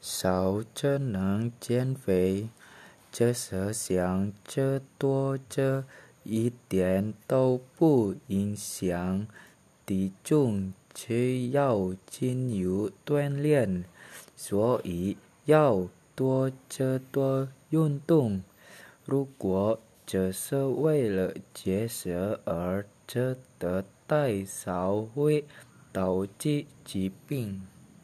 少吃能减肥，这是想吃多，这一点都不影响。体重需要经由锻炼，所以要多吃多运动。如果只是为了节食而吃得太少，会导致疾病。